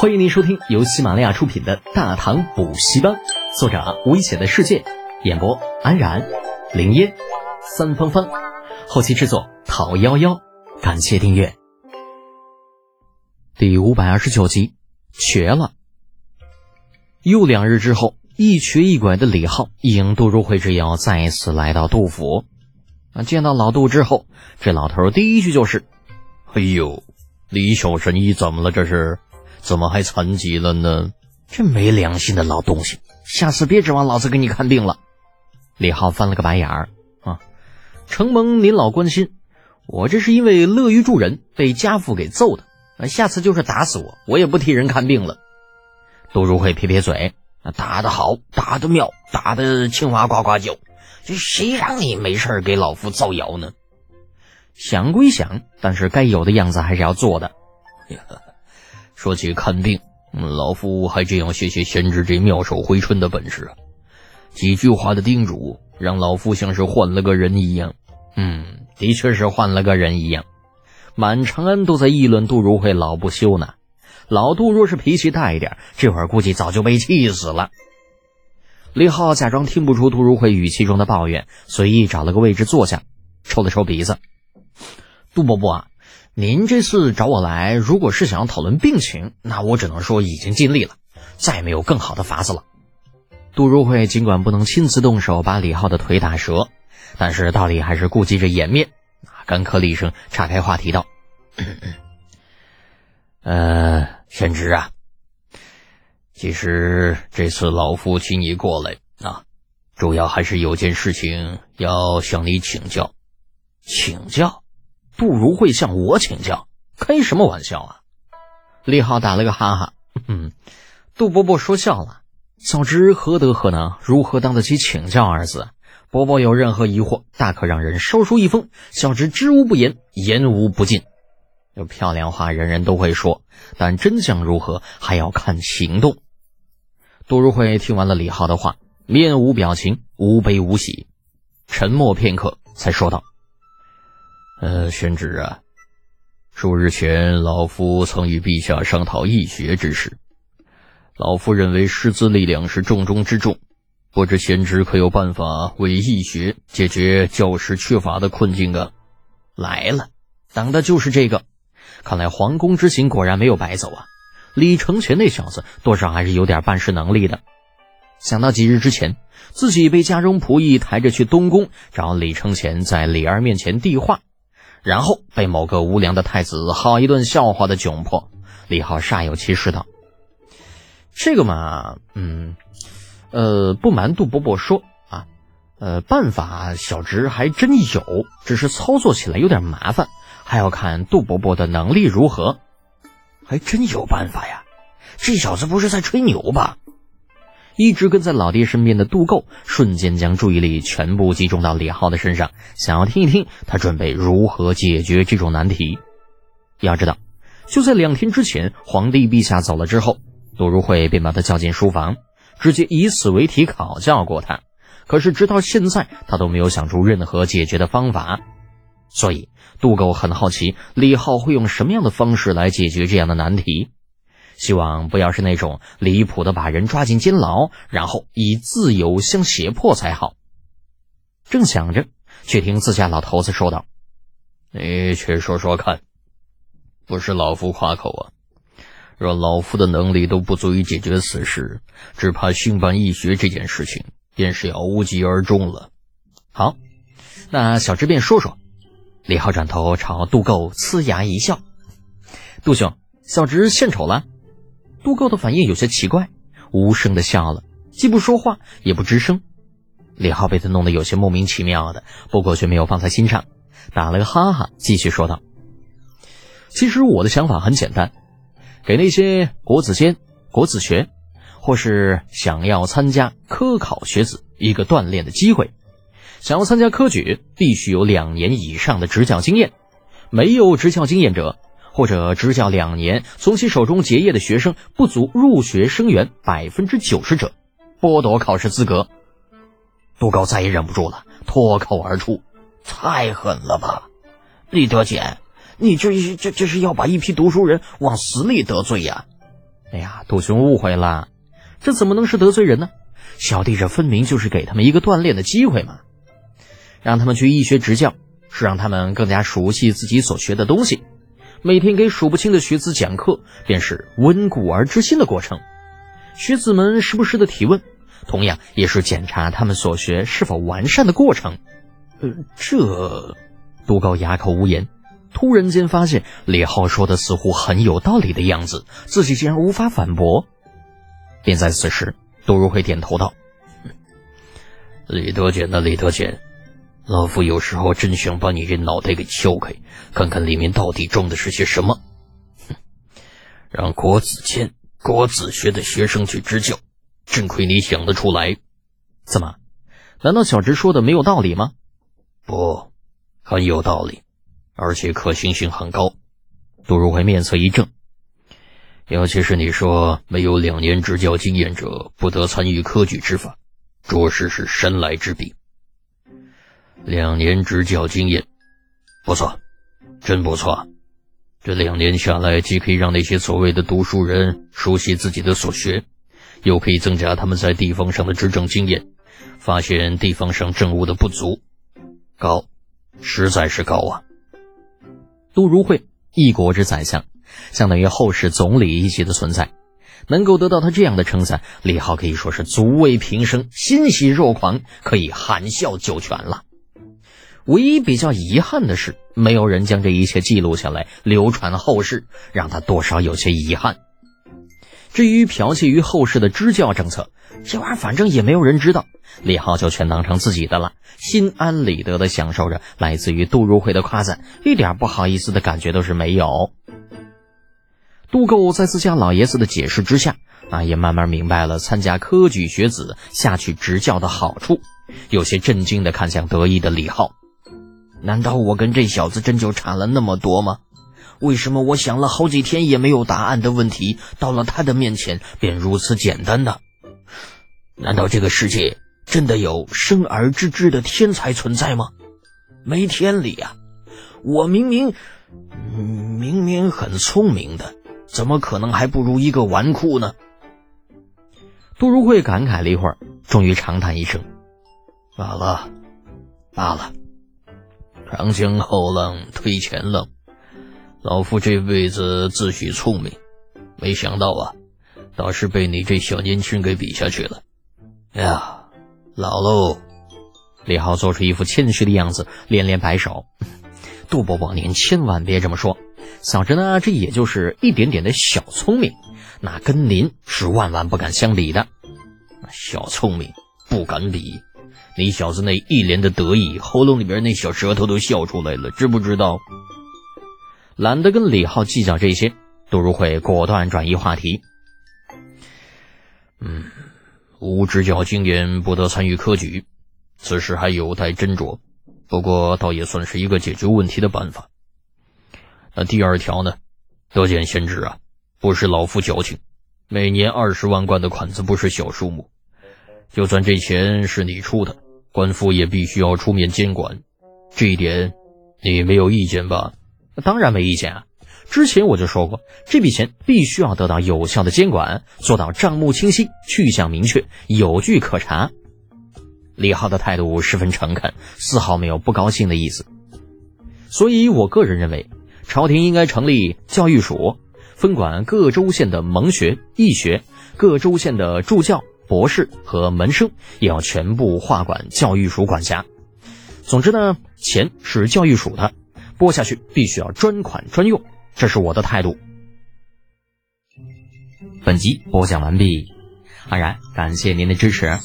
欢迎您收听由喜马拉雅出品的《大唐补习班》，作者危险的世界，演播安然、林烟、三芳芳，后期制作陶幺幺。感谢订阅。第五百二十九集，瘸了。又两日之后，一瘸一拐的李浩应杜如晦之邀，再次来到杜府。啊，见到老杜之后，这老头第一句就是：“哎呦，李小神医怎么了？这是？”怎么还残疾了呢？这没良心的老东西！下次别指望老子给你看病了。李浩翻了个白眼儿啊！承蒙您老关心，我这是因为乐于助人，被家父给揍的。下次就是打死我，我也不替人看病了。杜如晦撇撇嘴：“打得好，打得妙，打得青蛙呱呱叫。这谁让你没事给老夫造谣呢？”想归想，但是该有的样子还是要做的。说起看病，老夫还真要谢谢贤侄这妙手回春的本事！几句话的叮嘱，让老夫像是换了个人一样。嗯，的确是换了个人一样。满长安都在议论杜如晦老不休呢。老杜若是脾气大一点，这会儿估计早就被气死了。李浩假装听不出杜如晦语气中的抱怨，随意找了个位置坐下，抽了抽鼻子。杜伯伯啊。您这次找我来，如果是想要讨论病情，那我只能说已经尽力了，再没有更好的法子了。杜如晦尽管不能亲自动手把李浩的腿打折，但是道理还是顾及着颜面，干咳了一声，岔开话题道：“呃，贤侄啊，其实这次老夫请你过来啊，主要还是有件事情要向你请教，请教。”杜如晦向我请教，开什么玩笑啊！李浩打了个哈哈，嗯，杜伯伯说笑了。小侄何德何能，如何当得起请教二字？伯伯有任何疑惑，大可让人捎书一封，小侄知无不言，言无不尽。有漂亮话人人都会说，但真相如何，还要看行动。杜如晦听完了李浩的话，面无表情，无悲无喜，沉默片刻，才说道。呃，宣旨啊，数日前老夫曾与陛下商讨易学之事，老夫认为师资力量是重中之重，不知贤侄可有办法为易学解决教师缺乏的困境啊？来了，等的就是这个。看来皇宫之行果然没有白走啊！李承前那小子多少还是有点办事能力的。想到几日之前自己被家中仆役抬着去东宫找李承前，在李儿面前递话。然后被某个无良的太子好一顿笑话的窘迫，李浩煞有其事道：“这个嘛，嗯，呃，不瞒杜伯伯说啊，呃，办法小侄还真有，只是操作起来有点麻烦，还要看杜伯伯的能力如何。还真有办法呀？这小子不是在吹牛吧？”一直跟在老爹身边的杜构瞬间将注意力全部集中到李浩的身上，想要听一听他准备如何解决这种难题。要知道，就在两天之前，皇帝陛下走了之后，杜如晦便把他叫进书房，直接以此为题考教过他。可是直到现在，他都没有想出任何解决的方法。所以，杜构很好奇李浩会用什么样的方式来解决这样的难题。希望不要是那种离谱的把人抓进监牢，然后以自由相胁迫才好。正想着，却听自家老头子说道：“你去说说看，不是老夫夸口啊，若老夫的能力都不足以解决此事，只怕兴办义学这件事情便是要无疾而终了。”好，那小侄便说说。李浩转头朝杜构呲牙一笑：“杜兄，小侄献丑了。”杜构的反应有些奇怪，无声的笑了，既不说话，也不吱声。李浩被他弄得有些莫名其妙的，不过却没有放在心上，打了个哈哈，继续说道：“其实我的想法很简单，给那些国子监、国子学，或是想要参加科考学子一个锻炼的机会。想要参加科举，必须有两年以上的执教经验，没有执教经验者。”或者执教两年，从其手中结业的学生不足入学生源百分之九十者，剥夺考试资格。杜高再也忍不住了，脱口而出：“太狠了吧，李德简，你这这这是要把一批读书人往死里得罪呀！”哎呀，杜兄误会了，这怎么能是得罪人呢？小弟这分明就是给他们一个锻炼的机会嘛，让他们去医学执教，是让他们更加熟悉自己所学的东西。每天给数不清的学子讲课，便是温故而知新的过程。学子们时不时的提问，同样也是检查他们所学是否完善的过程。呃，这，杜高哑口无言。突然间发现李浩说的似乎很有道理的样子，自己竟然无法反驳。便在此时，杜如晦点头道：“李德简呐，李德简，老夫有时候真想把你这脑袋给敲开，看看里面到底装的是些什么。哼，让国子监、国子学的学生去支教，真亏你想得出来。怎么？难道小侄说的没有道理吗？不，很有道理。”而且可行性很高，杜如晦面色一正。尤其是你说没有两年执教经验者不得参与科举之法，着实是神来之笔。两年执教经验，不错，真不错。这两年下来，既可以让那些所谓的读书人熟悉自己的所学，又可以增加他们在地方上的执政经验，发现地方上政务的不足，高，实在是高啊。杜如晦，一国之宰相，相当于后世总理一级的存在，能够得到他这样的称赞，李浩可以说是足为平生欣喜若狂，可以含笑九泉了。唯一比较遗憾的是，没有人将这一切记录下来，流传后世，让他多少有些遗憾。至于剽窃于后世的支教政策，这玩意儿反正也没有人知道，李浩就全当成自己的了，心安理得的享受着来自于杜如晦的夸赞，一点不好意思的感觉都是没有。杜构在自家老爷子的解释之下，啊，也慢慢明白了参加科举学子下去执教的好处，有些震惊的看向得意的李浩，难道我跟这小子真就差了那么多吗？为什么我想了好几天也没有答案的问题，到了他的面前便如此简单呢？难道这个世界真的有生而知之的天才存在吗？没天理啊！我明明明明很聪明的，怎么可能还不如一个纨绔呢？杜如晦感慨了一会儿，终于长叹一声：“罢了，罢了，长江后浪推前浪。”老夫这辈子自诩聪明，没想到啊，倒是被你这小年轻给比下去了。哎呀，老喽！李浩做出一副谦虚的样子，连连摆手：“杜伯伯，您千万别这么说，小侄呢，这也就是一点点的小聪明，那跟您是万万不敢相比的。小聪明不敢比，你小子那一脸的得意，喉咙里边那小舌头都笑出来了，知不知道？”懒得跟李浩计较这些，杜如晦果断转移话题。嗯，无执教经验不得参与科举，此事还有待斟酌。不过倒也算是一个解决问题的办法。那第二条呢？得见贤侄啊，不是老夫矫情，每年二十万贯的款子不是小数目，就算这钱是你出的，官府也必须要出面监管。这一点你没有意见吧？当然没意见啊！之前我就说过，这笔钱必须要得到有效的监管，做到账目清晰、去向明确、有据可查。李浩的态度十分诚恳，丝毫没有不高兴的意思。所以我个人认为，朝廷应该成立教育署，分管各州县的蒙学、义学，各州县的助教、博士和门生也要全部划管教育署管辖。总之呢，钱是教育署的。拨下去必须要专款专用，这是我的态度。本集播讲完毕，安然感谢您的支持。